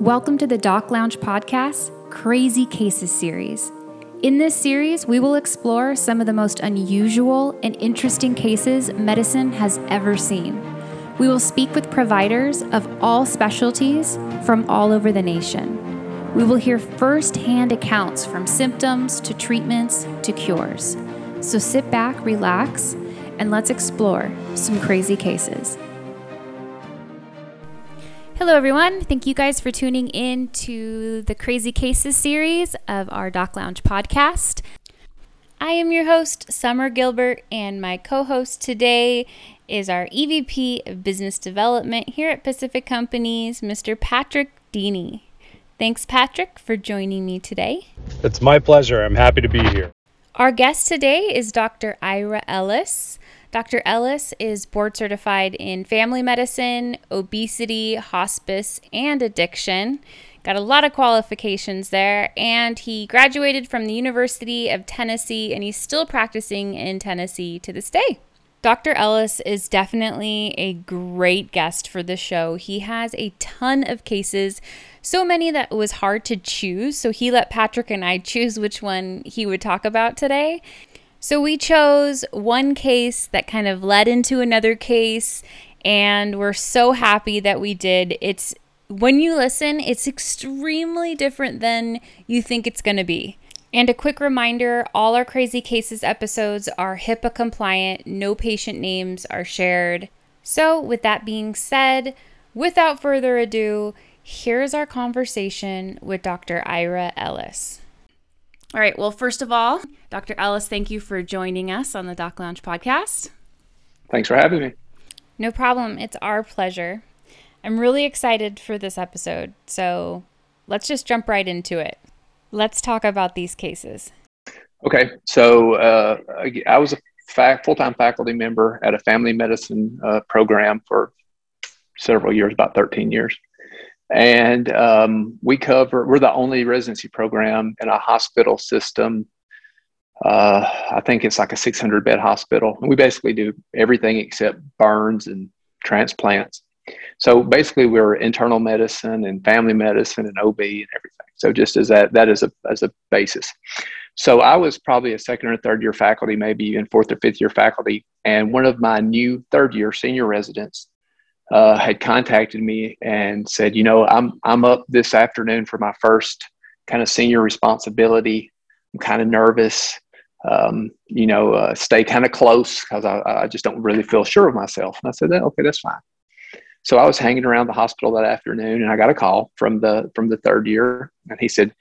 Welcome to the Doc Lounge podcast, Crazy Cases series. In this series, we will explore some of the most unusual and interesting cases medicine has ever seen. We will speak with providers of all specialties from all over the nation. We will hear firsthand accounts from symptoms to treatments to cures. So sit back, relax, and let's explore some crazy cases. Hello, everyone. Thank you guys for tuning in to the Crazy Cases series of our Doc Lounge podcast. I am your host, Summer Gilbert, and my co host today is our EVP of Business Development here at Pacific Companies, Mr. Patrick Deeny. Thanks, Patrick, for joining me today. It's my pleasure. I'm happy to be here. Our guest today is Dr. Ira Ellis. Dr. Ellis is board certified in family medicine, obesity, hospice, and addiction. Got a lot of qualifications there, and he graduated from the University of Tennessee, and he's still practicing in Tennessee to this day. Dr. Ellis is definitely a great guest for the show. He has a ton of cases, so many that it was hard to choose. So he let Patrick and I choose which one he would talk about today. So we chose one case that kind of led into another case, and we're so happy that we did. It's when you listen, it's extremely different than you think it's going to be. And a quick reminder all our Crazy Cases episodes are HIPAA compliant, no patient names are shared. So, with that being said, without further ado, here's our conversation with Dr. Ira Ellis. All right. Well, first of all, Dr. Ellis, thank you for joining us on the Doc Lounge podcast. Thanks for having me. No problem. It's our pleasure. I'm really excited for this episode. So let's just jump right into it. Let's talk about these cases. Okay. So uh, I was a fac- full time faculty member at a family medicine uh, program for several years, about 13 years and um, we cover we're the only residency program in a hospital system. Uh, i think it's like a 600 bed hospital. And we basically do everything except burns and transplants. So basically we're internal medicine and family medicine and ob and everything. So just as that that is a as a basis. So i was probably a second or third year faculty maybe even fourth or fifth year faculty. And one of my new third year senior residents uh, had contacted me and said, you know, I'm I'm up this afternoon for my first kind of senior responsibility. I'm kind of nervous. Um, you know, uh, stay kind of close because I, I just don't really feel sure of myself. And I said, okay, that's fine. So I was hanging around the hospital that afternoon, and I got a call from the from the third year, and he said,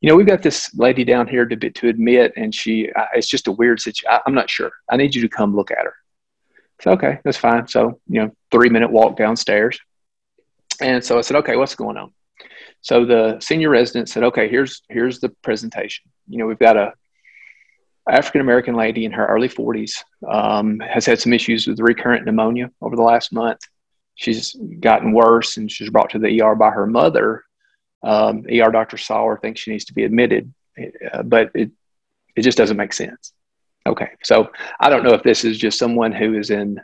you know, we've got this lady down here to to admit, and she it's just a weird situation. I'm not sure. I need you to come look at her. So, okay, that's fine. So, you know, three minute walk downstairs. And so I said, okay, what's going on? So the senior resident said, okay, here's, here's the presentation. You know, we've got a African American lady in her early 40s, um, has had some issues with recurrent pneumonia over the last month. She's gotten worse and she's brought to the ER by her mother. Um, ER doctor saw her, thinks she needs to be admitted, uh, but it, it just doesn't make sense. Okay. So I don't know if this is just someone who is in,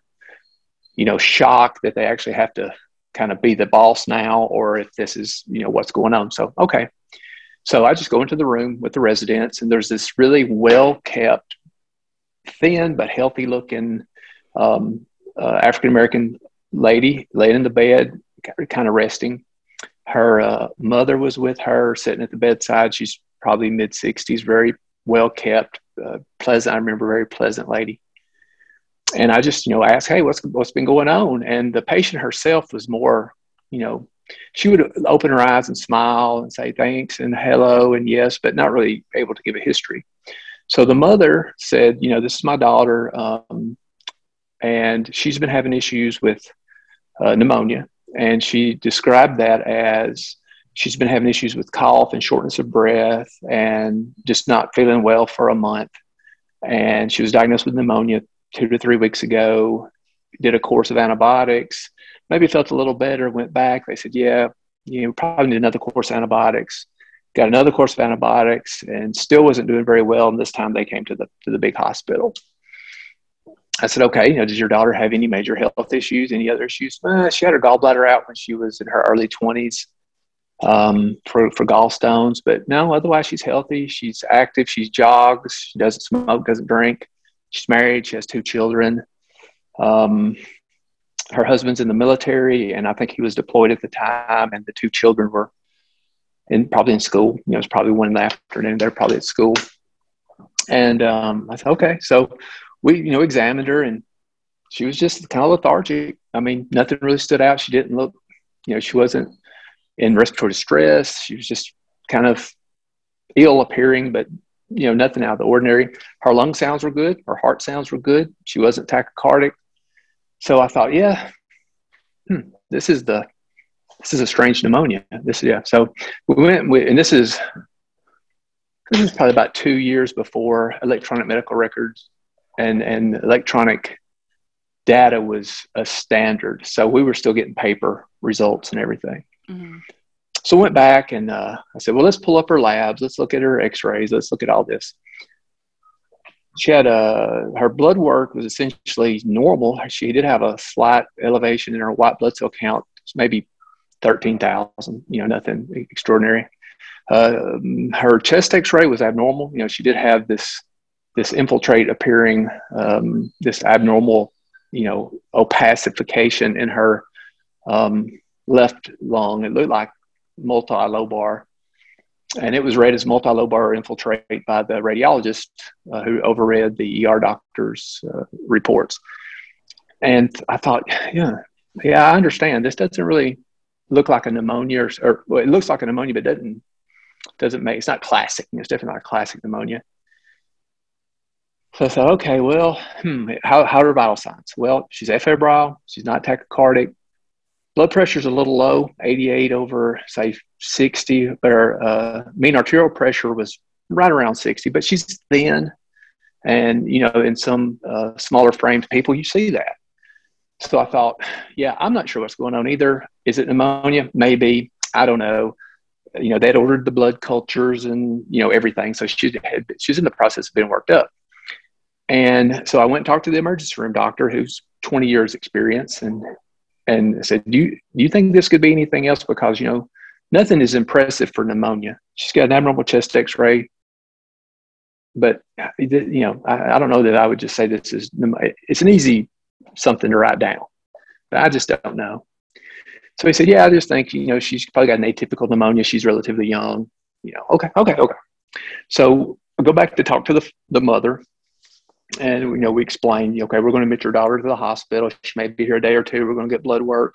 you know, shock that they actually have to kind of be the boss now, or if this is, you know, what's going on. So, okay. So I just go into the room with the residents, and there's this really well kept, thin but healthy looking um, uh, African American lady laying in the bed, kind of resting. Her uh, mother was with her, sitting at the bedside. She's probably mid 60s, very well kept, uh, pleasant. I remember a very pleasant lady. And I just, you know, asked, "Hey, what's what's been going on?" And the patient herself was more, you know, she would open her eyes and smile and say thanks and hello and yes, but not really able to give a history. So the mother said, "You know, this is my daughter, um, and she's been having issues with uh, pneumonia." And she described that as she's been having issues with cough and shortness of breath and just not feeling well for a month. And she was diagnosed with pneumonia two to three weeks ago, did a course of antibiotics, maybe felt a little better, went back. They said, yeah, you know, probably need another course of antibiotics. Got another course of antibiotics and still wasn't doing very well. And this time they came to the, to the big hospital. I said, okay, you know, does your daughter have any major health issues, any other issues? Uh, she had her gallbladder out when she was in her early 20s um, for for gallstones. But no, otherwise she's healthy. She's active. She jogs. She doesn't smoke. Doesn't drink. She's married. She has two children. Um, her husband's in the military, and I think he was deployed at the time. And the two children were in probably in school. You know, it's probably one in the afternoon. They're probably at school. And um, I said, okay. So we, you know, examined her, and she was just kind of lethargic. I mean, nothing really stood out. She didn't look, you know, she wasn't in respiratory distress. She was just kind of ill appearing, but you know, nothing out of the ordinary. Her lung sounds were good. Her heart sounds were good. She wasn't tachycardic. So I thought, yeah, hmm, this is the this is a strange pneumonia. This is, yeah. So we went we, and this is this is probably about two years before electronic medical records and and electronic data was a standard. So we were still getting paper results and everything. Mm-hmm. So I went back and uh, I said, well, let's pull up her labs. Let's look at her x-rays. Let's look at all this. She had a, uh, her blood work was essentially normal. She did have a slight elevation in her white blood cell count, maybe 13,000, you know, nothing extraordinary. Uh, her chest x-ray was abnormal. You know, she did have this, this infiltrate appearing, um, this abnormal, you know, opacification in her um, left lung. It looked like multi-lobar, and it was read as multi-lobar infiltrate by the radiologist uh, who overread the ER doctor's uh, reports. And I thought, yeah, yeah, I understand. This doesn't really look like a pneumonia, or, or well, it looks like a pneumonia, but doesn't doesn't make it's not classic. It's definitely not classic pneumonia. So I thought, okay, well, hmm, how, how are her vital signs? Well, she's afebrile, she's not tachycardic, blood pressure is a little low, 88 over say 60, but her uh, mean arterial pressure was right around 60. But she's thin, and you know, in some uh, smaller framed people, you see that. So I thought, yeah, I'm not sure what's going on either. Is it pneumonia? Maybe. I don't know. You know, they'd ordered the blood cultures and you know everything, so she had, she was in the process of being worked up. And so I went and talked to the emergency room doctor, who's 20 years experience, and and said, "Do you do you think this could be anything else? Because you know, nothing is impressive for pneumonia. She's got an abnormal chest X-ray, but uh, you know, I, I don't know that I would just say this is it's an easy something to write down, but I just don't know." So he said, "Yeah, I just think you know she's probably got an atypical pneumonia. She's relatively young. You know, okay, okay, okay." So I go back to talk to the the mother, and you know we explained okay we're going to admit your daughter to the hospital. She may be here a day or two. We're going to get blood work.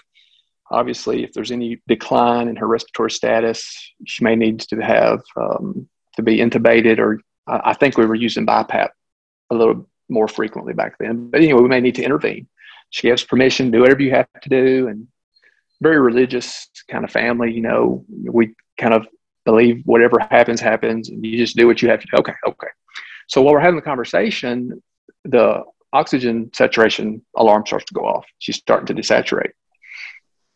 Obviously if there's any decline in her respiratory status she may need to have um, to be intubated or i think we were using BiPAP a little more frequently back then. But anyway we may need to intervene. She gives permission do whatever you have to do. And very religious kind of family you know we kind of believe whatever happens happens and you just do what you have to do. Okay okay so while we're having the conversation, the oxygen saturation alarm starts to go off. She's starting to desaturate.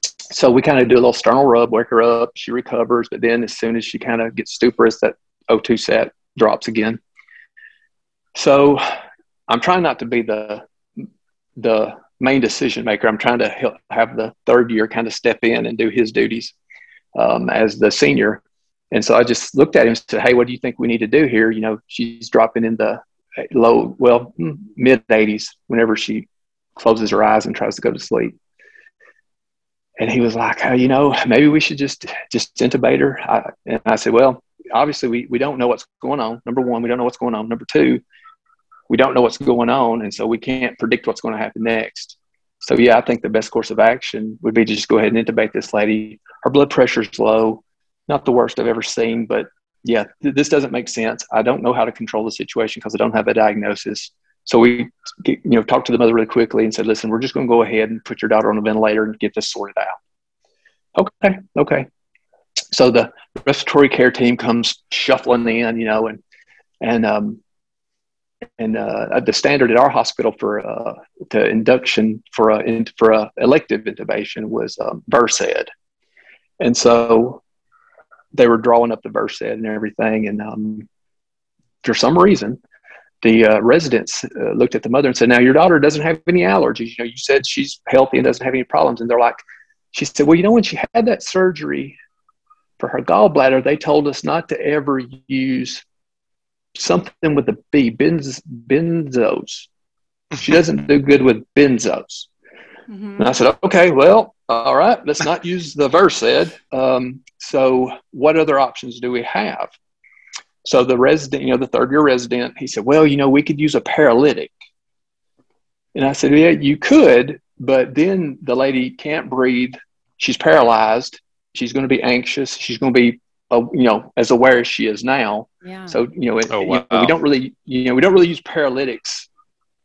So we kind of do a little sternal rub, wake her up. She recovers, but then as soon as she kind of gets stuporous, that O2 sat drops again. So I'm trying not to be the the main decision maker. I'm trying to help have the third year kind of step in and do his duties um, as the senior. And so I just looked at him and said, Hey, what do you think we need to do here? You know, she's dropping in the uh, low, well, mm, mid 80s whenever she closes her eyes and tries to go to sleep. And he was like, oh, you know, maybe we should just just intubate her. I, and I said, well, obviously we, we don't know what's going on. Number one, we don't know what's going on. Number two, we don't know what's going on, and so we can't predict what's going to happen next. So yeah, I think the best course of action would be to just go ahead and intubate this lady. Her blood pressure's low not the worst I've ever seen, but yeah, th- this doesn't make sense. I don't know how to control the situation because I don't have a diagnosis. So we, you know, talked to the mother really quickly and said, "Listen, we're just going to go ahead and put your daughter on a ventilator and get this sorted out." Okay, okay. So the respiratory care team comes shuffling in, you know, and and um, and uh, the standard at our hospital for uh, the induction for a for a elective intubation was um, Versed, and so they were drawing up the Versed and everything. And um, for some reason, the uh, residents uh, looked at the mother and said, "Now your daughter doesn't have any allergies. You know, you said she's healthy and doesn't have any problems." And they're like, "She said, well, you know, when she had that surgery for her gallbladder, they told us not to ever use something with a B, benz, benzos. She doesn't do good with benzos. Mm-hmm. And I said, okay, well, all right, let's not use the Versed. Um, so, what other options do we have? So, the resident, you know, the third year resident, he said, well, you know, we could use a paralytic. And I said, yeah, you could, but then the lady can't breathe. She's paralyzed. She's going to be anxious. She's going to be, uh, you know, as aware as she is now. Yeah. So, you know, it, oh, wow. you know, we don't really, you know, we don't really use paralytics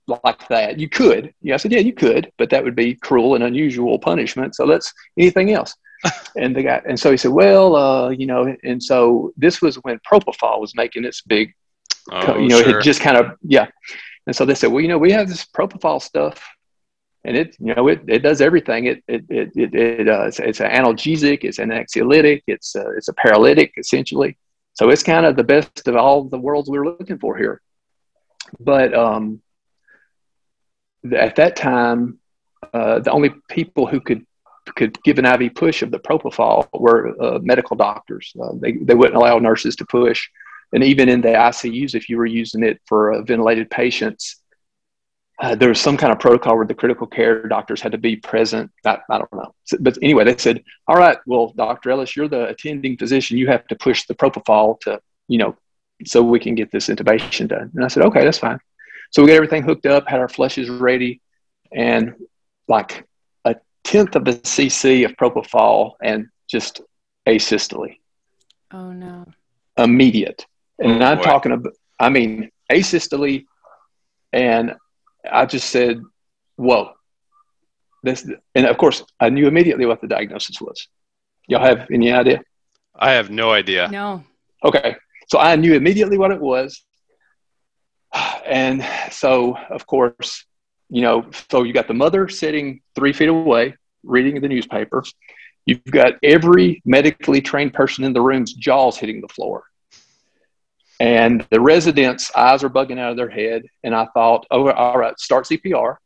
like that. You could. Yeah, I said, yeah, you could, but that would be cruel and unusual punishment. So let's anything else. and the guy, and so he said, well, uh, you know, and so this was when propofol was making its big, oh, you know, sure. it just kind of, yeah. And so they said, well, you know, we have this propofol stuff and it, you know, it, it does everything. It, it, it, it, it uh, it's, it's, an analgesic, it's an anxiolytic, it's a, it's a paralytic essentially. So it's kind of the best of all the worlds we're looking for here. But, um, at that time, uh, the only people who could could give an IV push of the propofol were uh, medical doctors. Uh, they they wouldn't allow nurses to push, and even in the ICUs, if you were using it for uh, ventilated patients, uh, there was some kind of protocol where the critical care doctors had to be present. I, I don't know, but anyway, they said, "All right, well, Doctor Ellis, you're the attending physician. You have to push the propofol to you know." So we can get this intubation done. And I said, okay, that's fine. So we got everything hooked up, had our flushes ready, and like a tenth of a cc of propofol and just asystole. Oh no! Immediate, and oh, I'm boy. talking about. I mean asystole, and I just said, "Whoa!" This, and of course, I knew immediately what the diagnosis was. Y'all have any idea? I have no idea. No. Okay, so I knew immediately what it was and so of course you know so you got the mother sitting three feet away reading the newspaper. You've got every medically trained person in the room's jaws hitting the floor. And the residents eyes are bugging out of their head. And i thought oh all right start cpr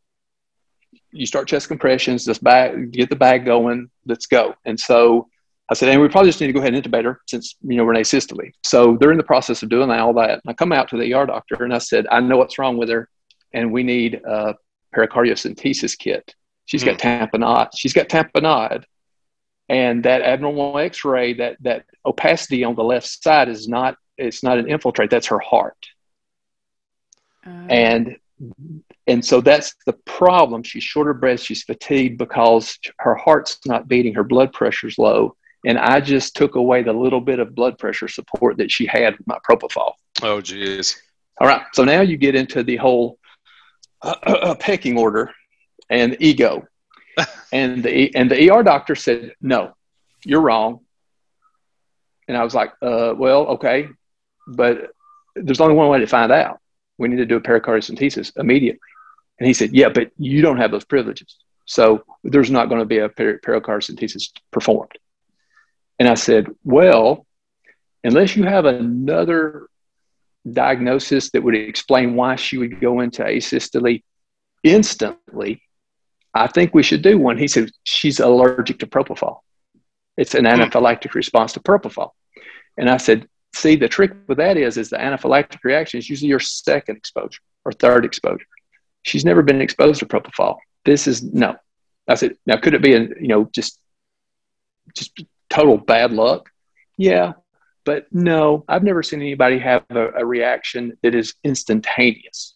you start chest compressions just bag get the bag going let's go. And so I said, and we probably just need to go ahead and intubate her since, you know, Renee systole. So they're in the process of doing all that. I come out to the ER doctor and I said, I know what's wrong with her and we need a pericardiocentesis kit. She's got hmm. tamponade. She's got tamponade. And that abnormal x-ray, that, that opacity on the left side is not, it's not an infiltrate. That's her heart. Uh, and and so that's the problem. She's short of breath. She's fatigued because her heart's not beating. Her blood pressure's low and I just took away the little bit of blood pressure support that she had with my propofol. Oh, geez. All right. So now you get into the whole uh, uh, uh pecking order and ego. and the and the ER doctor said, "No, you're wrong." And I was like, uh, "Well, okay, but there's only one way to find out. We need to do a pericardiocentesis immediately." And he said, "Yeah, but you don't have those privileges, so there's not going to be a per- pericardiocentesis performed." And I said, well, unless you have another diagnosis that would explain why she would go into asystole instantly, I think we should do one. He said, she's allergic to propofol. It's an anaphylactic response to propofol. And I said, see, the trick with that is, is the anaphylactic reaction is usually your second exposure or third exposure. She's never been exposed to propofol. This is no. I said, now could it be a, you know, just, just total bad luck? Yeah, but no, I've never seen anybody have a, a reaction that is instantaneous.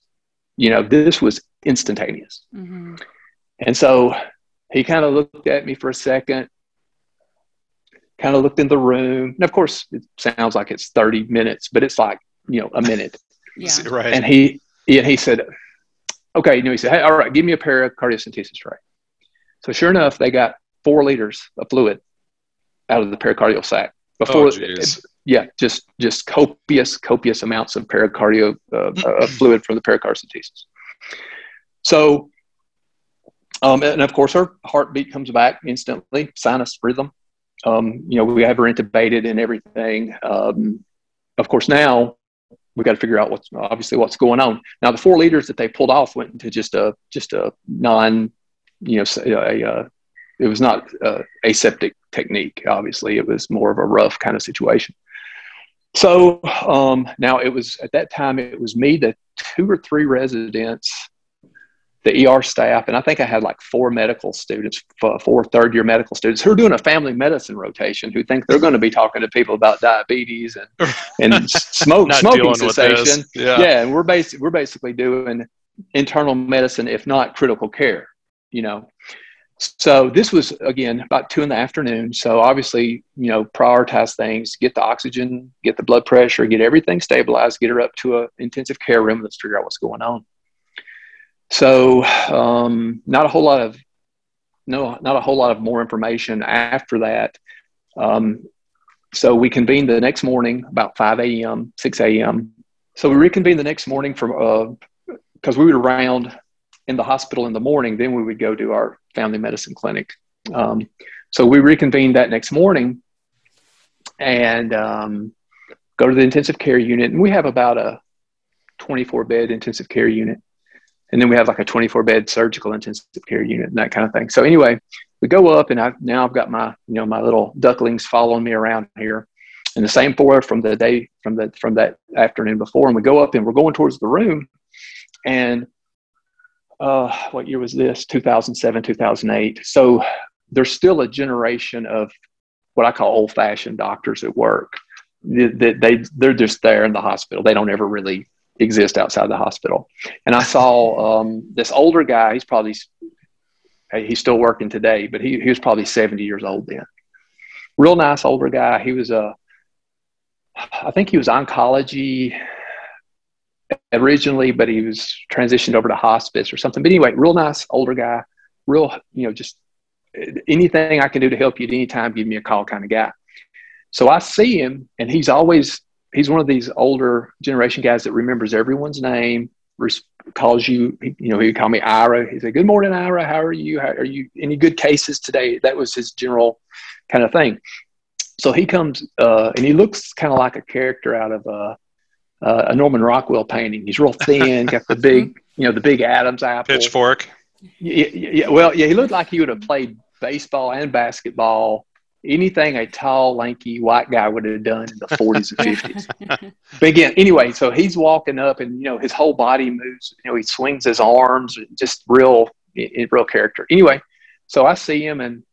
You know, this was instantaneous. Mm-hmm. And so he kind of looked at me for a second, kind of looked in the room. And of course, it sounds like it's 30 minutes, but it's like, you know, a minute. yeah. Right. And he, and he said, okay, you know, he said, hey, all right, give me a pericardiocentesis tray. So sure enough, they got four liters of fluid out of the pericardial sac before. Oh, it, yeah, just just copious copious amounts of pericardial uh, uh, fluid from the pericardiocentesis. So, um, and of course, her heartbeat comes back instantly, sinus rhythm. Um, you know, we have her intubated and everything. Um, of course, now we got to figure out what's obviously what's going on. Now, the four liters that they pulled off went into just a just a non, you know, a, a it was not uh, aseptic technique. Obviously, it was more of a rough kind of situation. So um, now it was at that time it was me, the two or three residents, the ER staff, and I think I had like four medical students, four third year medical students who are doing a family medicine rotation who think they're going to be talking to people about diabetes and and smoke smoking cessation. Yeah. yeah, and we're basically we're basically doing internal medicine, if not critical care. You know, so this was again about two in the afternoon. So obviously, you know, prioritize things, get the oxygen, get the blood pressure, get everything stabilized, get her up to a intensive care room. Let's figure out what's going on. So um, not a whole lot of no, not a whole lot of more information after that. Um, so we convened the next morning about 5 a.m., 6 a.m. So we reconvened the next morning from because uh, we would around in the hospital in the morning. Then we would go to our family medicine clinic. Um, so we reconvened that next morning and um, go to the intensive care unit. And we have about a 24 bed intensive care unit. And then we have like a 24 bed surgical intensive care unit and that kind of thing. So anyway, we go up and I, now I've got my, you know, my little ducklings following me around here and the same four from the day from the, from that afternoon before. And we go up and we're going towards the room and uh, what year was this? 2007, 2008. So there's still a generation of what I call old fashioned doctors at work. They, they, they're just there in the hospital. They don't ever really exist outside the hospital. And I saw um, this older guy, he's probably, he's still working today, but he, he was probably 70 years old then. Real nice older guy. He was a, I think he was oncology originally, but he was transitioned over to hospice or something. But anyway, real nice older guy, real, you know, just anything I can do to help you at any time, give me a call kind of guy. So I see him and he's always, he's one of these older generation guys that remembers everyone's name, calls you, you know, he would call me Ira. He said, good morning, Ira. How are you? How, are you any good cases today? That was his general kind of thing. So he comes uh, and he looks kind of like a character out of uh, uh, a Norman Rockwell painting. He's real thin, got the big, you know, the big Adam's apple. Pitchfork. Yeah, yeah, well, yeah, he looked like he would have played baseball and basketball. Anything a tall, lanky white guy would have done in the 40s and 50s. but again, anyway, so he's walking up, and you know his whole body moves. You know, he swings his arms, just real, real character. Anyway, so I see him, and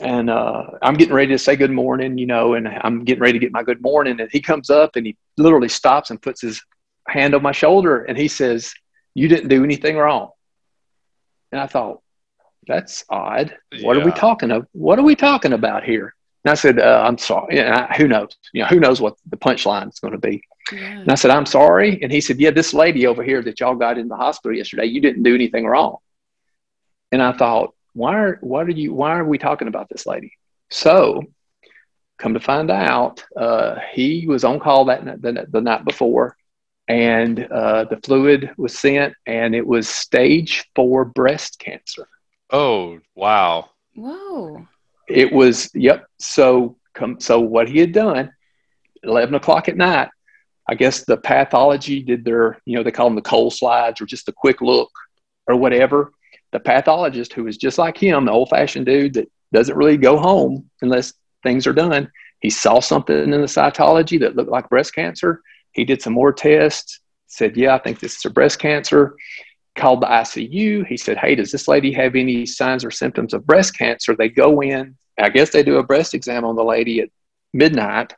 and uh, I'm getting ready to say good morning, you know, and I'm getting ready to get my good morning. And he comes up and he literally stops and puts his hand on my shoulder and he says, You didn't do anything wrong. And I thought, That's odd. What yeah. are we talking of? What are we talking about here? And I said, uh, I'm sorry. Yeah, who knows? You know, who knows what the punchline is going to be? Yeah. And I said, I'm sorry. And he said, Yeah, this lady over here that y'all got in the hospital yesterday, you didn't do anything wrong. And I thought, why are what are you why are we talking about this lady? So come to find out uh, he was on call that the, the night before and uh, the fluid was sent and it was stage four breast cancer. Oh wow. Whoa. It was yep. So come so what he had done 11 o'clock at night i guess the pathology did their you know they call them the cold slides or just a quick look or whatever the pathologist who was just like him, the old fashioned dude that doesn't really go home unless things are done. He saw something in the cytology that looked like breast cancer. He did some more tests, said, Yeah, I think this is a breast cancer. Called the ICU. He said, Hey, does this lady have any signs or symptoms of breast cancer? They go in, I guess they do a breast exam on the lady at midnight.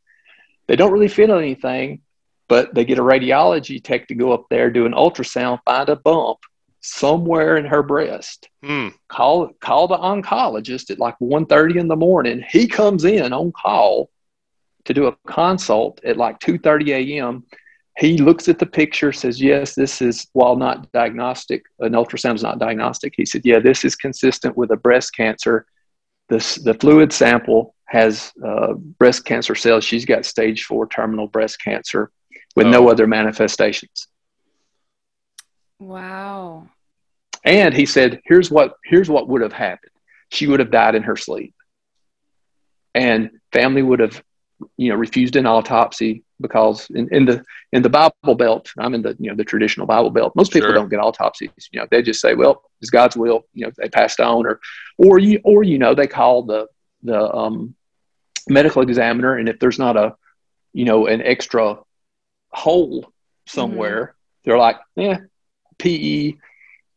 They don't really feel anything, but they get a radiology tech to go up there, do an ultrasound, find a bump somewhere in her breast. Mm. Call call the oncologist at like 1.30 in the morning. He comes in on call to do a consult at like 2.30 a.m. He looks at the picture, says, yes, this is, while not diagnostic, an ultrasound is not diagnostic. He said, yeah, this is consistent with a breast cancer. This, the fluid sample has uh, breast cancer cells. She's got stage four terminal breast cancer with oh. no other manifestations. Wow. And he said, here's what, here's what would have happened. She would have died in her sleep. And family would have, you know, refused an autopsy, because in, in the in the Bible Belt, I'm in the you know the traditional Bible Belt. Most people Sure. don't get autopsies. You know, they just say, "Well, it's God's will." You know, they passed on, or or you or you know they call the the um, medical examiner, and if there's not a you know an extra hole somewhere, they're like, "Yeah, PE,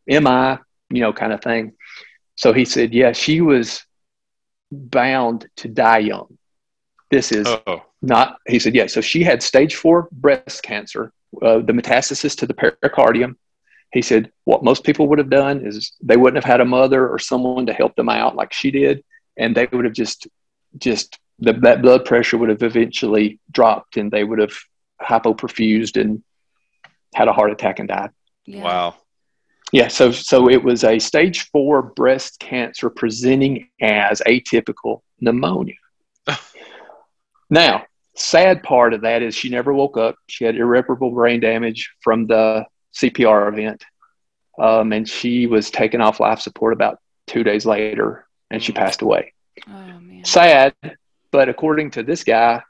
MI, you know, kind of thing." So he said, "Yeah, she was bound to die young." This is Oh, not he said yeah. so she had stage four breast cancer uh, the metastasis to the pericardium he said what most people would have done is they wouldn't have had a mother or someone to help them out like she did and they would have just just the, that blood pressure would have eventually dropped and they would have hypoperfused and had a heart attack and died Yeah. wow. Yeah, so so it was a stage four breast cancer presenting as atypical pneumonia. now, sad part of that is she never woke up. She had irreparable brain damage from the CPR event, um, and she was taken off life support about two days later, and she passed away. Oh man. Sad, but according to this guy,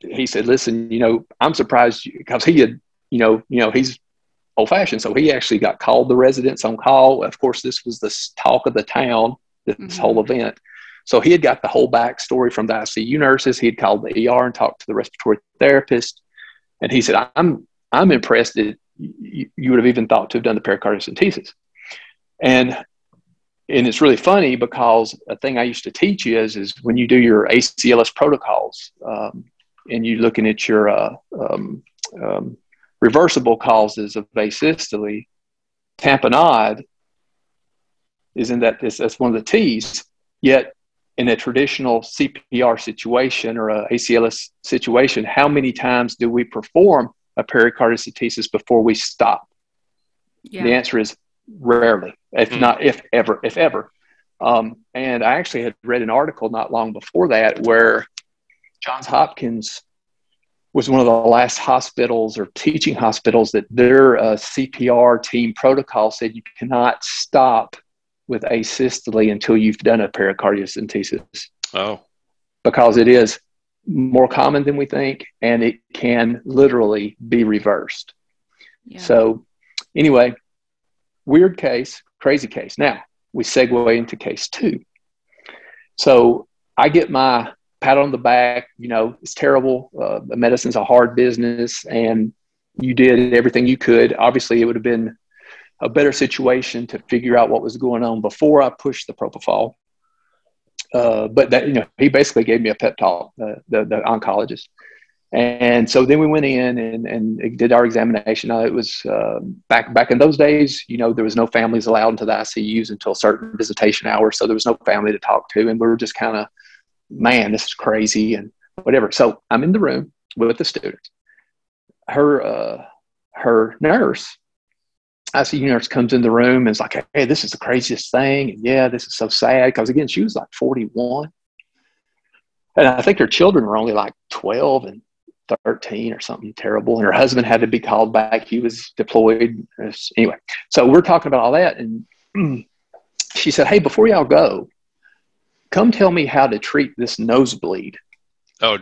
he said, "Listen, you know, I'm surprised because he had, you know, you know, he's old fashioned. So he actually got called the residents on call. Of course, this was the talk of the town, this Mhm. whole event. So he had got the whole backstory from the ICU nurses. He had called the ER and talked to the respiratory therapist. And he said, I'm, I'm impressed that you, you would have even thought to have done the pericardiocentesis. And, and it's really funny because a thing I used to teach is, is when you do your ACLS protocols um, and you're looking at your uh, um, um, reversible causes of asystole, tamponade is in that is that's one of the T's. Yet in a traditional CPR situation or a ACLS situation, how many times do we perform a pericardiocentesis before we stop? Yeah. The answer is rarely, if Hmm. not if ever, if ever. Um, and I actually had read an article not long before that where Johns Hopkins was one of the last hospitals or teaching hospitals that their uh, CPR team protocol said you cannot stop with asystole until you've done a pericardiocentesis Oh, because it is more common than we think and it can literally be reversed. Yeah. So, anyway, weird case, crazy case. Now we segue into case two. So I get my pat on the back. You know, it's terrible. Uh, medicine's a hard business, and you did everything you could. Obviously, it would have been a better situation to figure out what was going on before I pushed the propofol. Uh, but that you know, he basically gave me a pep talk, uh, the the oncologist. And so then we went in and, and did our examination. Uh, it was uh, back back in those days, you know, there was no families allowed into the ICUs until certain visitation hours. So there was no family to talk to. And we were just kind of, man, this is crazy and whatever. So I'm in the room with the students. Her, uh, her nurse, I ICU nurse comes in the room and is like, hey, this is the craziest thing. And yeah, this is so sad. Because again, she was like 41. And I think her children were only like 12 and 13 or something terrible. And her husband had to be called back. He was deployed. Anyway, so we're talking about all that. And she said, Hey, before y'all go, come tell me how to treat this nosebleed. oh,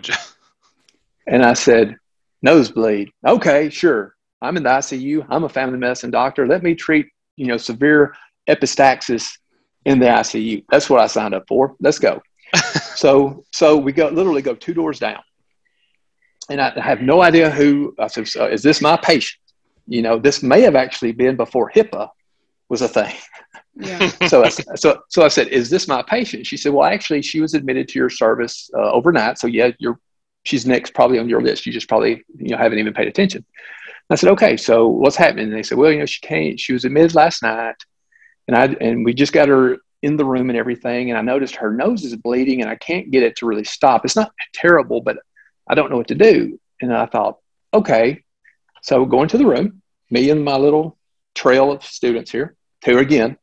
And I said, Nosebleed. Okay, sure. I'm in the ICU. I'm a family medicine doctor. Let me treat, you know, severe epistaxis in the ICU. That's what I signed up for. Let's go. so, so we go literally go two doors down and I have no idea who. I said, so "Is this my patient?" You know, this may have actually been before HIPAA was a thing. Yeah. so, I, so, so I said, "Is this my patient?" She said, "Well, actually, she was admitted to your service uh, overnight. So, yeah, you're she's next, probably on your list. You just probably you know haven't even paid attention." I said, "Okay, so what's happening?" And they said, "Well, you know, she came. She was admitted last night, and I and we just got her in the room and everything. And I noticed her nose is bleeding, and I can't get it to really stop. It's not terrible, but I don't know what to do. And I thought, okay. So go into the room, me and my little trail of students here, who again,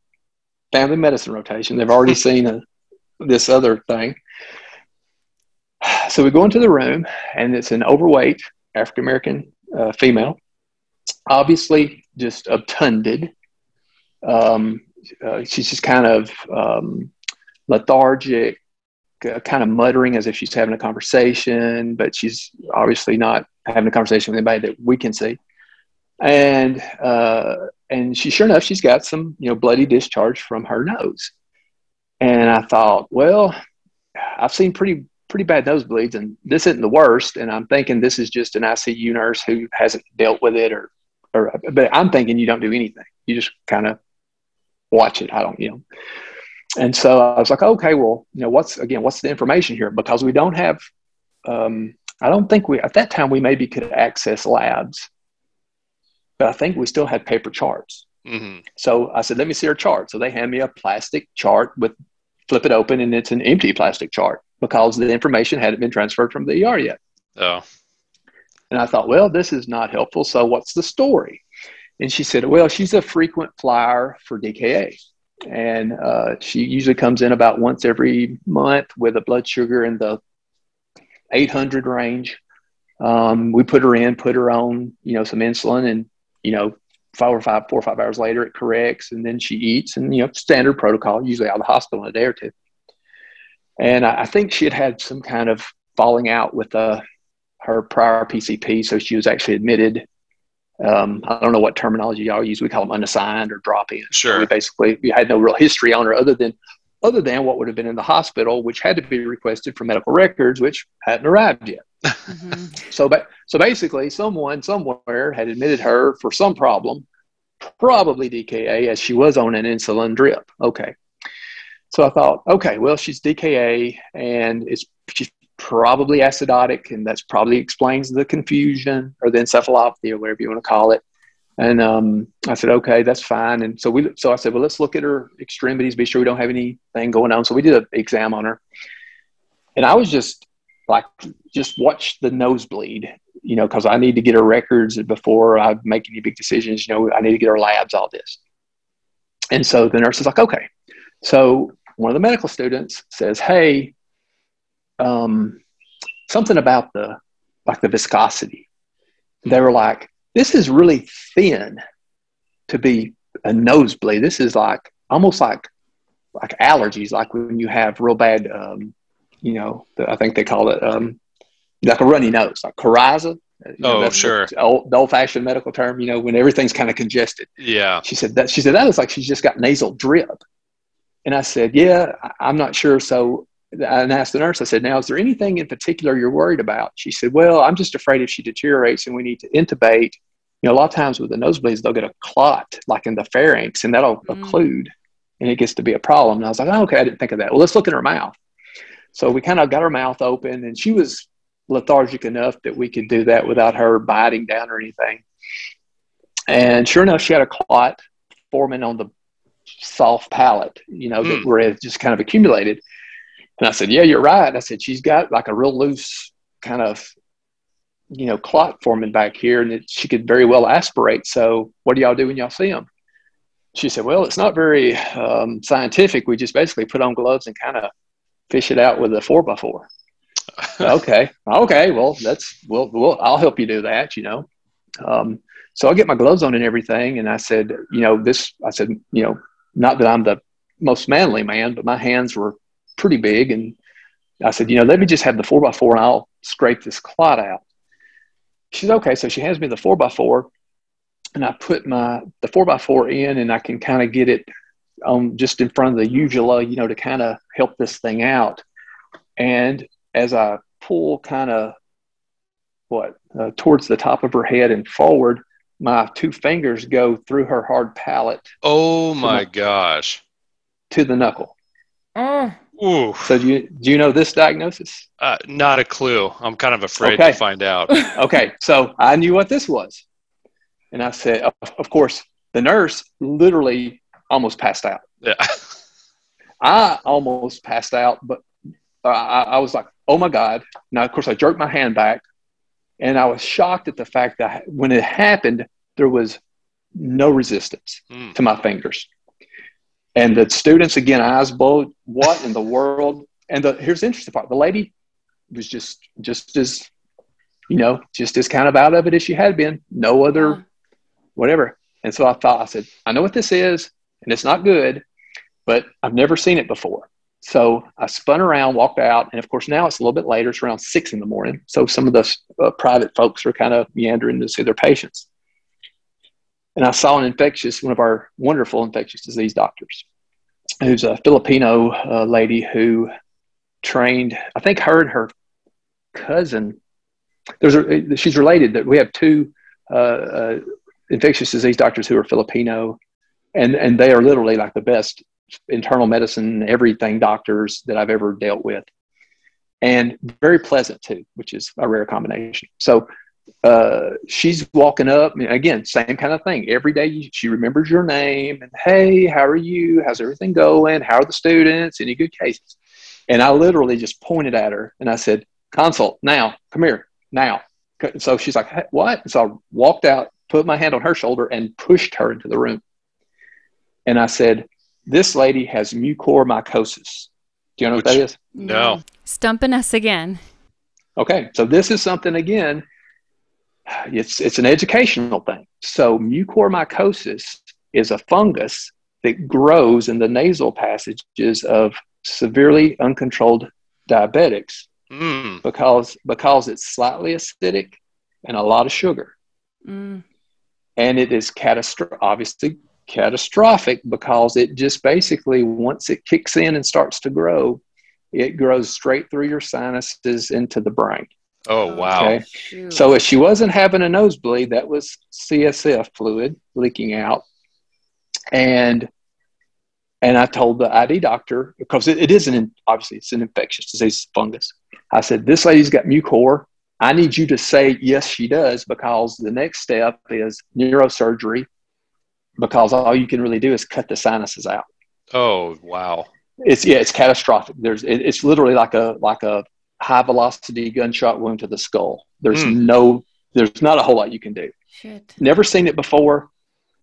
family medicine rotation. They've already seen a, this other thing. So we go into the room, and it's an overweight African American uh, female, obviously just obtunded. Um, uh, she's just kind of um, lethargic, uh, kind of muttering as if she's having a conversation, but she's obviously not having a conversation with anybody that we can see. And uh, and she sure enough, she's got some you know bloody discharge from her nose. And I thought, well, I've seen pretty pretty bad nosebleeds, and this isn't the worst. And I'm thinking this is just an ICU nurse who hasn't dealt with it, or or. But I'm thinking you don't do anything. You just kind of watch it. I don't, you know. And so I was like, okay, well, you know, what's again, what's the information here? Because we don't have. Um, I don't think we at that time we maybe could access labs, but I think we still had paper charts. Mm-hmm. So I said, let me see her chart. So they hand me a plastic chart with flip it open and it's an empty plastic chart because the information hadn't been transferred from the ER yet. Oh. And I thought, well, this is not helpful. So what's the story? And she said, well, she's a frequent flyer for DKA. And uh, she usually comes in about once every month with a blood sugar in the 800 range. Um, we put her in, put her on, you know, some insulin, and you know, five or five, four or five hours later, it corrects, and then she eats, and you know, standard protocol, usually out of the hospital in a day or two. And I, I think she had had some kind of falling out with uh, her prior PCP, so she was actually admitted. Um, I don't know what terminology y'all use. We call them unassigned or drop in. Sure. we basically we had no real history on her other than other than what would have been in the hospital, which had to be requested for medical records, which hadn't arrived yet. Mm-hmm. so, but so basically, someone somewhere had admitted her for some problem, probably DKA, as she was on an insulin drip. Okay, so I thought, okay, well, she's DKA, and it's she's probably acidotic, and that's probably explains the confusion or the encephalopathy or whatever you want to call it. And um, I said, okay, that's fine. And so we, so I said, well, let's look at her extremities, be sure we don't have anything going on. So we did an exam on her, and I was just like, just watch the nosebleed, you know, because I need to get her records before I make any big decisions. You know, I need to get her labs, all this. And so the nurse is like, okay. So one of the medical students says, hey, um, something about the like the viscosity. They were like, this is really thin to be a nosebleed. This is like almost like like allergies, like when you have real bad, um, you know, the, I think they call it um, like a runny nose, like coryza. You know, oh, sure. The old, old, fashioned medical term, you know, when everything's kind of congested. Yeah. She said that. She said that looks like she's just got nasal drip. And I said, yeah, I'm not sure. So I asked the nurse, I said, now, is there anything in particular you're worried about? She said, well, I'm just afraid if she deteriorates and we need to intubate, you know, a lot of times with the nosebleeds, they'll get a clot like in the pharynx and that'll mm. occlude and it gets to be a problem. And I was like, oh, okay, I didn't think of that. Well, let's look in her mouth. So we kind of got her mouth open and she was lethargic enough that we could do that without her biting down or anything. And sure enough, she had a clot forming on the soft palate, you know, mm. that where it just kind of accumulated. And I said, Yeah, you're right. I said, She's got like a real loose kind of, you know, clot forming back here, and it, she could very well aspirate. So, what do y'all do when y'all see them? She said, Well, it's not very um, scientific. We just basically put on gloves and kind of fish it out with a four by four. okay. Okay. Well, that's, well, well, I'll help you do that, you know. Um, so I get my gloves on and everything. And I said, you know, this, I said, you know, not that I'm the most manly man, but my hands were pretty big. And I said, you know, let me just have the four by four and I'll scrape this clot out. She said, okay. So she hands me the four by four and I put my, the four by four in and I can kind of get it on just in front of the uvula, you know, to kind of help this thing out. And as I pull kind of what uh, towards the top of her head and forward, my two fingers go through her hard palate. Oh my gosh! To the knuckle. Oh. Ooh. So do you do you know this diagnosis? Uh, not a clue. I'm kind of afraid okay. to find out. okay, so I knew what this was, and I said, of, of course, the nurse literally almost passed out. Yeah. I almost passed out, but uh, I, I was like, "Oh my god!" Now, of course, I jerked my hand back, and I was shocked at the fact that when it happened, there was no resistance mm. to my fingers. And the students, again, eyes bulged, what in the world? And the, here's the interesting part. The lady was just, just as, you know, just as kind of out of it as she had been. No other, whatever. And so I thought, I said, I know what this is, and it's not good, but I've never seen it before. So I spun around, walked out, and of course now it's a little bit later. It's around six in the morning. So some of the uh, private folks are kind of meandering to see their patients. And I saw an infectious, one of our wonderful infectious disease doctors, who's a Filipino uh, lady who trained. I think her and her cousin. There's a, she's related. That we have two uh, uh, infectious disease doctors who are Filipino, and and they are literally like the best internal medicine, everything doctors that I've ever dealt with, and very pleasant too, which is a rare combination. So uh, she's walking up again, same kind of thing. Every day she remembers your name and hey, how are you? How's everything going? How are the students? Any good cases? And I literally just pointed at her and I said, consult now, come here now. So she's like, hey, what? And so I walked out, put my hand on her shoulder and pushed her into the room. And I said, this lady has mucormycosis. Do you know Which, what that is? No. Stumping us again. Okay. So this is something again, it's, it's an educational thing. So mucormycosis is a fungus that grows in the nasal passages of severely uncontrolled diabetics mm. because because it's slightly acidic and a lot of sugar. Mm. And it is catastrophic, obviously catastrophic because it just basically once it kicks in and starts to grow, it grows straight through your sinuses into the brain. Oh wow! Okay? Oh, so if she wasn't having a nosebleed, that was CSF fluid leaking out, and and I told the ID doctor because it, it is an obviously it's an infectious disease fungus. I said this lady's got mucor. I need you to say yes, she does because the next step is neurosurgery because all you can really do is cut the sinuses out. Oh wow! It's yeah, it's catastrophic. There's it, it's literally like a like a high velocity gunshot wound to the skull. There's mm. no there's not a whole lot you can do. Shit. Never seen it before.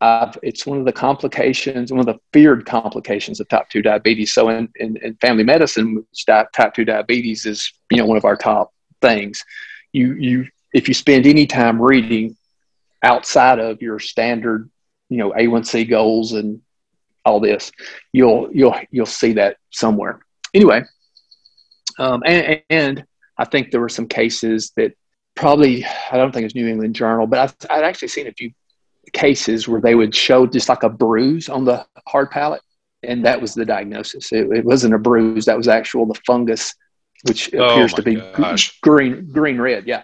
I've, it's one of the complications, one of the feared complications of type 2 diabetes. So in, in, in family medicine, type 2 diabetes is, you know, one of our top things. You, you, if you spend any time reading outside of your standard, you know, A1C goals and all this, you'll, you'll, you'll see that somewhere. Anyway, um, and, and I think there were some cases that probably, I don't think it's New England Journal, but I've, I've actually seen a few cases where they would show just like a bruise on the hard palate, and that was the diagnosis. It, it wasn't a bruise; that was actual the fungus, which oh appears to be gosh. green, green red. Yeah.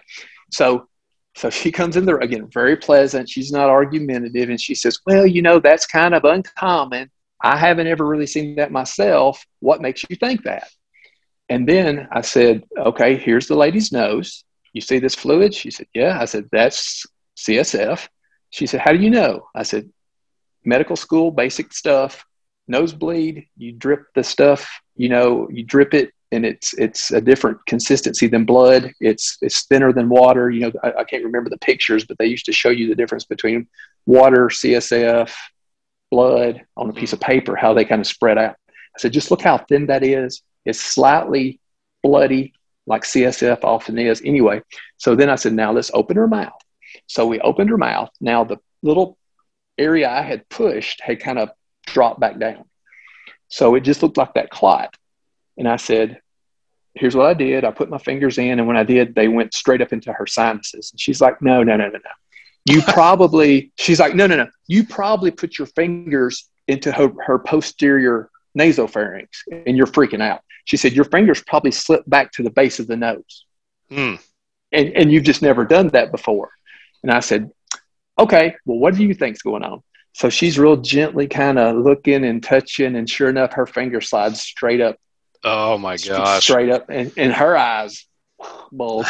So, so she comes in there again, very pleasant. She's not argumentative, and she says, "Well, you know, that's kind of uncommon. I haven't ever really seen that myself. What makes you think that?" And then I said, "Okay, here's the lady's nose. You see this fluid?" She said, "Yeah." I said, "That's CSF." She said, How do you know? I said, Medical school, basic stuff, nosebleed, you drip the stuff, you know, you drip it and it's it's a different consistency than blood. It's it's thinner than water. You know, I, I, can't remember the pictures, but they used to show you the difference between water, CSF, blood on a piece of mm-hmm. paper, how they kind of spread out. I said, just look how thin that is. It's slightly bloody, like CSF often is. Anyway, so then I said, now let's open her mouth. So we opened her mouth. Now the little area I had pushed had kind of dropped back down. So it just looked like that clot. And I said, Here's what I did. I put my fingers in, and when I did, they went straight up into her sinuses. And she's like, No, no, no, no, no. You probably, she's like, No, no, no. You probably put your fingers into her, her posterior nasopharynx and you're freaking out. She said, Your fingers probably slipped back to the base of the nose. Mm. And, and you've just never done that before. And I said, okay, well, what do you think's going on? So she's real gently kind of looking and touching, and sure enough, her finger slides straight up. Oh my gosh! Straight up, and, and her eyes bulge,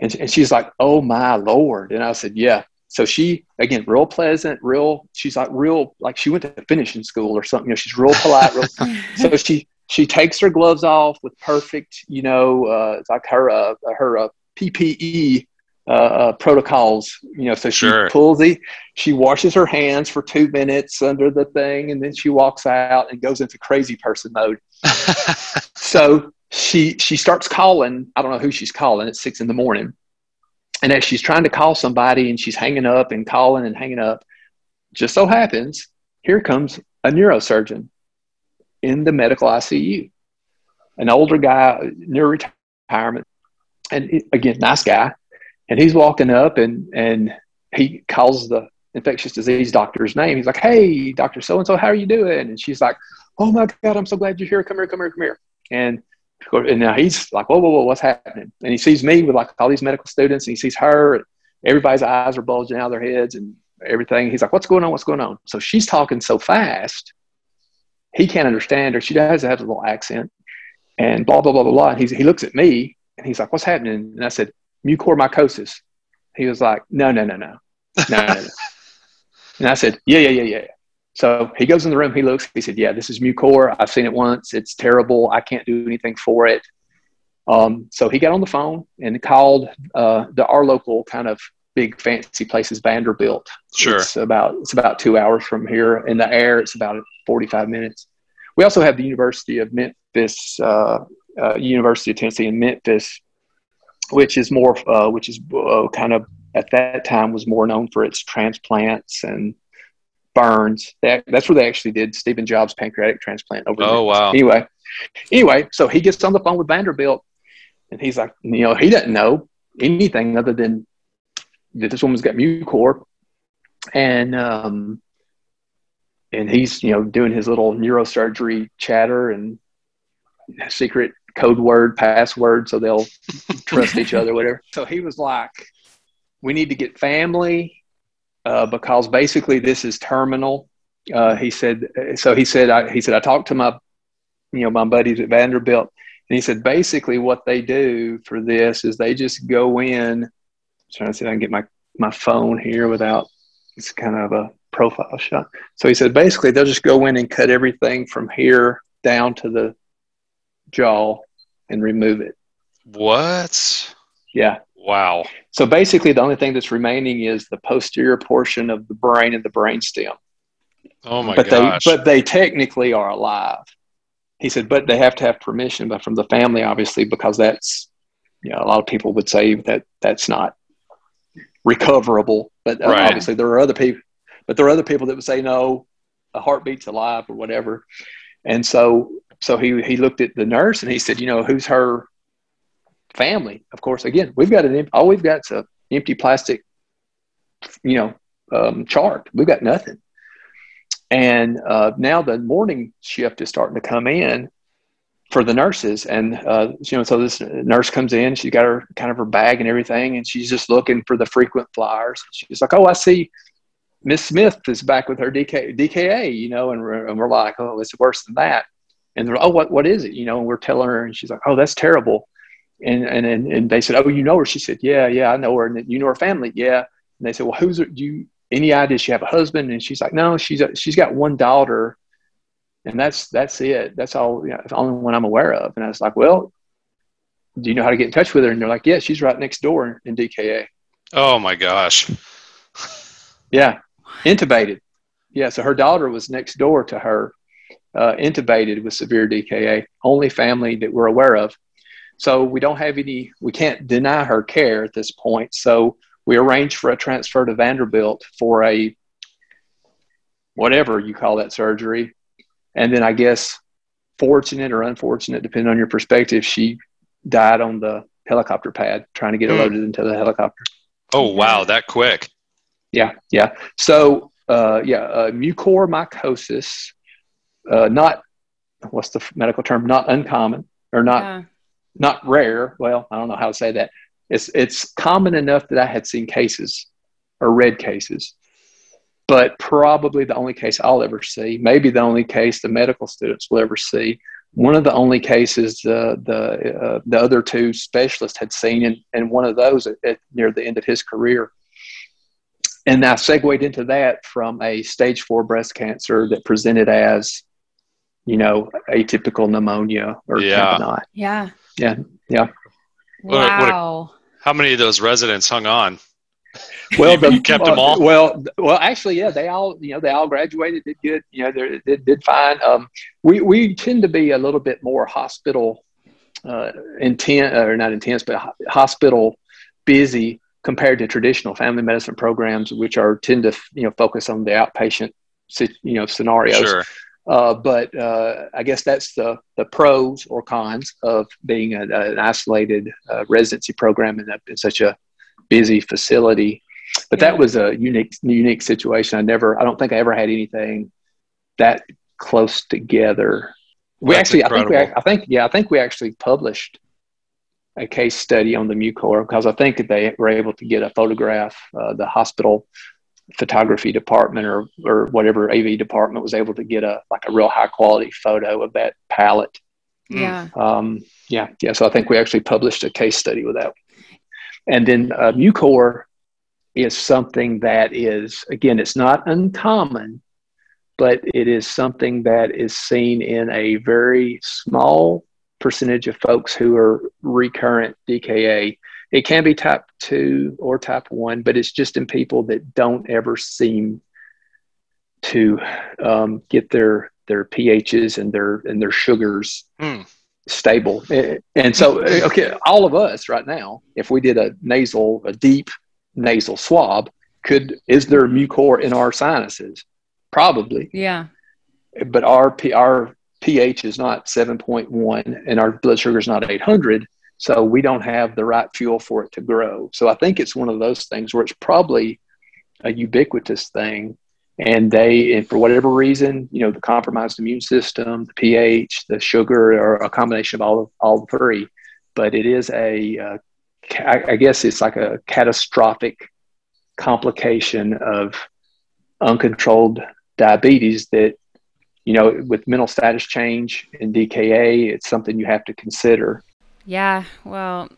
and, and she's like, "Oh my lord!" And I said, "Yeah." So she again, real pleasant, real. She's like real, like she went to finishing school or something. You know, she's real polite. Real, so she she takes her gloves off with perfect, you know, uh, it's like her uh, her uh, PPE uh, uh, protocols. You know, so she sure. pulls the, she washes her hands for two minutes under the thing, and then she walks out and goes into crazy person mode. so she she starts calling. I don't know who she's calling. It's six in the morning, and as she's trying to call somebody, and she's hanging up and calling and hanging up, just so happens here comes a neurosurgeon in the medical ICU. an older guy near retirement, and again, nice guy, and he's walking up and and he calls the infectious disease doctor's name. He's like, "Hey, Doctor So and So, how are you doing?" And she's like, "Oh my God, I'm so glad you're here. Come here, come here, come here." And and now he's like, "Whoa, whoa, whoa, what's happening?" And he sees me with like all these medical students, and he sees her. Everybody's eyes are bulging out of their heads, and everything. He's like, "What's going on? What's going on?" So she's talking so fast, he can't understand her. She does have a little accent, and blah blah blah blah blah. And he's, he looks at me, and he's like, "What's happening?" And I said, "Mucormycosis." He was like, "No, no, no, no, no, no." no. and I said, "Yeah, yeah, yeah, yeah." So he goes in the room. He looks. He said, "Yeah, this is mucor. I've seen it once. It's terrible. I can't do anything for it." Um, so he got on the phone and called uh, the our local kind of big fancy places, Vanderbilt. Sure. It's about it's about two hours from here. In the air, it's about forty five minutes. We also have the University of Memphis, uh, uh, University of Tennessee in Memphis, which is more, uh, which is uh, kind of at that time was more known for its transplants and burns. That, that's where they actually did Stephen Jobs' pancreatic transplant over. Oh wow! Anyway, anyway, so he gets on the phone with Vanderbilt, and he's like, you know, he doesn't know anything other than that this woman's got mucor, and um, and he's you know doing his little neurosurgery chatter and secret code word password so they'll trust each other whatever so he was like we need to get family uh, because basically this is terminal uh, he said so he said I, he said i talked to my you know my buddies at vanderbilt and he said basically what they do for this is they just go in trying to see if I can get my, my phone here without it's kind of a profile shot. So he said basically they'll just go in and cut everything from here down to the jaw and remove it. What? Yeah. Wow. So basically the only thing that's remaining is the posterior portion of the brain and the brain stem. Oh my but gosh. They, but they technically are alive. He said, but they have to have permission but from the family, obviously, because that's, you know, a lot of people would say that that's not recoverable. But uh, Right. obviously, there are other people. But there are other people that would say no, a heartbeat's alive or whatever. And so, so he he looked at the nurse and he said, you know, who's her family? Of course, again, we've got an all we've got is empty plastic, you know, um, chart. We've got nothing. And uh, now the morning shift is starting to come in for the nurses and uh, you know so this nurse comes in she's got her kind of her bag and everything and she's just looking for the frequent flyers she's like oh i see miss smith is back with her DK, dka you know and we're, and we're like oh it's worse than that and they're oh what, what is it you know and we're telling her and she's like oh that's terrible and and and, and they said oh you know her she said yeah yeah i know her and you know her family yeah and they said well who's her do you any idea she have a husband and she's like no she's a, she's got one daughter and that's that's it. That's all. You know, the only one I'm aware of. And I was like, well, do you know how to get in touch with her? And they're like, yeah, she's right next door in DKA. oh my gosh. Yeah, intubated. Yeah, so her daughter was next door to her, uh, intubated with severe DKA. Only family that we're aware of. So we don't have any. We can't deny her care at this point. So we arranged for a transfer to Vanderbilt for a whatever you call that surgery. And then I guess fortunate or unfortunate, depending on your perspective, she died on the helicopter pad trying to get her Hmm. loaded into the helicopter. Oh wow, that quick. Yeah, yeah. So, uh, yeah, uh, mucormycosis, uh, not what's the medical term? Not uncommon or not Yeah. Not rare. Well, I don't know how to say that. It's it's common enough that I had seen cases or read cases, but probably the only case I'll ever see. Maybe the only case the medical students will ever see. One of the only cases the the uh, the other two specialists had seen, and, and one of those at, at near the end of his career. And I segued into that from a stage four breast cancer that presented as, you know, atypical pneumonia or Yeah. tamponade. Yeah. Yeah, yeah. What a- what a- Wow. How many of those residents hung on? Well, You- you kept them uh, all? Well, well, actually, yeah, they all, you know, they all graduated, did good, you know, they did, did fine. Um, we we tend to be a little bit more hospital uh, intense, or not intense, but hospital busy compared to traditional family medicine programs, which are tend to, you know, focus on the outpatient, you know, scenarios. Sure. Uh, but uh, I guess that's the the pros or cons of being a, an isolated uh, residency program in, in, such a busy facility. But yeah. that was a unique unique situation. I never, I don't think I ever had anything that close together. We that's actually, incredible. I think, we, I think, yeah, I think we actually published a case study on the Mucor because I think they were able to get a photograph. Uh, the hospital photography department or or whatever AV department was able to get a like a real high quality photo of that palate. Yeah. Um, yeah. Yeah. So I think we actually published a case study with that. And then uh, Mucor is something that is again, it's not uncommon, but it is something that is seen in a very small percentage of folks who are recurrent DKA it can be type two or type one, but it's just in people that don't ever seem to um, get their their pHs and their and their sugars mm. stable. And so, okay, all of us right now, if we did a nasal, a deep nasal swab, could is there mucor in our sinuses? Probably. Yeah. But our our pH is not 7.1 and our blood sugar is not 800 so we don't have the right fuel for it to grow. So I think it's one of those things where it's probably a ubiquitous thing. And they, and for whatever reason, you know, the compromised immune system, the pH, the sugar, or a combination of all of all three. But it is a, uh, I guess it's like a catastrophic complication of uncontrolled diabetes that, you know, with mental status change and DKA, it's something you have to consider. Yeah, well,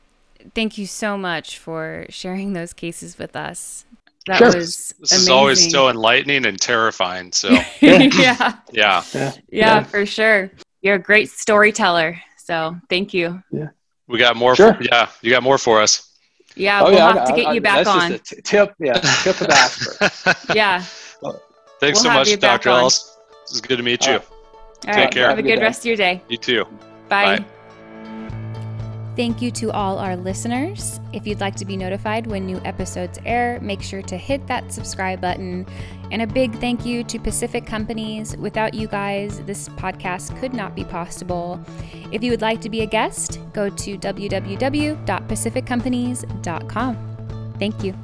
thank you so much for sharing those cases with us. That sure. was this amazing. is always so enlightening and terrifying. So yeah. yeah. yeah, yeah, yeah, for sure. You're a great storyteller. So thank you. Yeah, we got more. Sure. For, yeah, you got more for us. Yeah, oh, we'll yeah, have I, to get I, you back on. T- tip, yeah, tip of the iceberg. yeah. Thanks we'll so much, Dr. Ellis. This is good to meet you. All Take right. care. Have a good rest of your day. You too. Bye. Bye. Thank you to all our listeners. If you'd like to be notified when new episodes air, make sure to hit that subscribe button. And a big thank you to Pacific Companies. Without you guys, this podcast could not be possible. If you would like to be a guest, go to www.pacificcompanies.com. Thank you.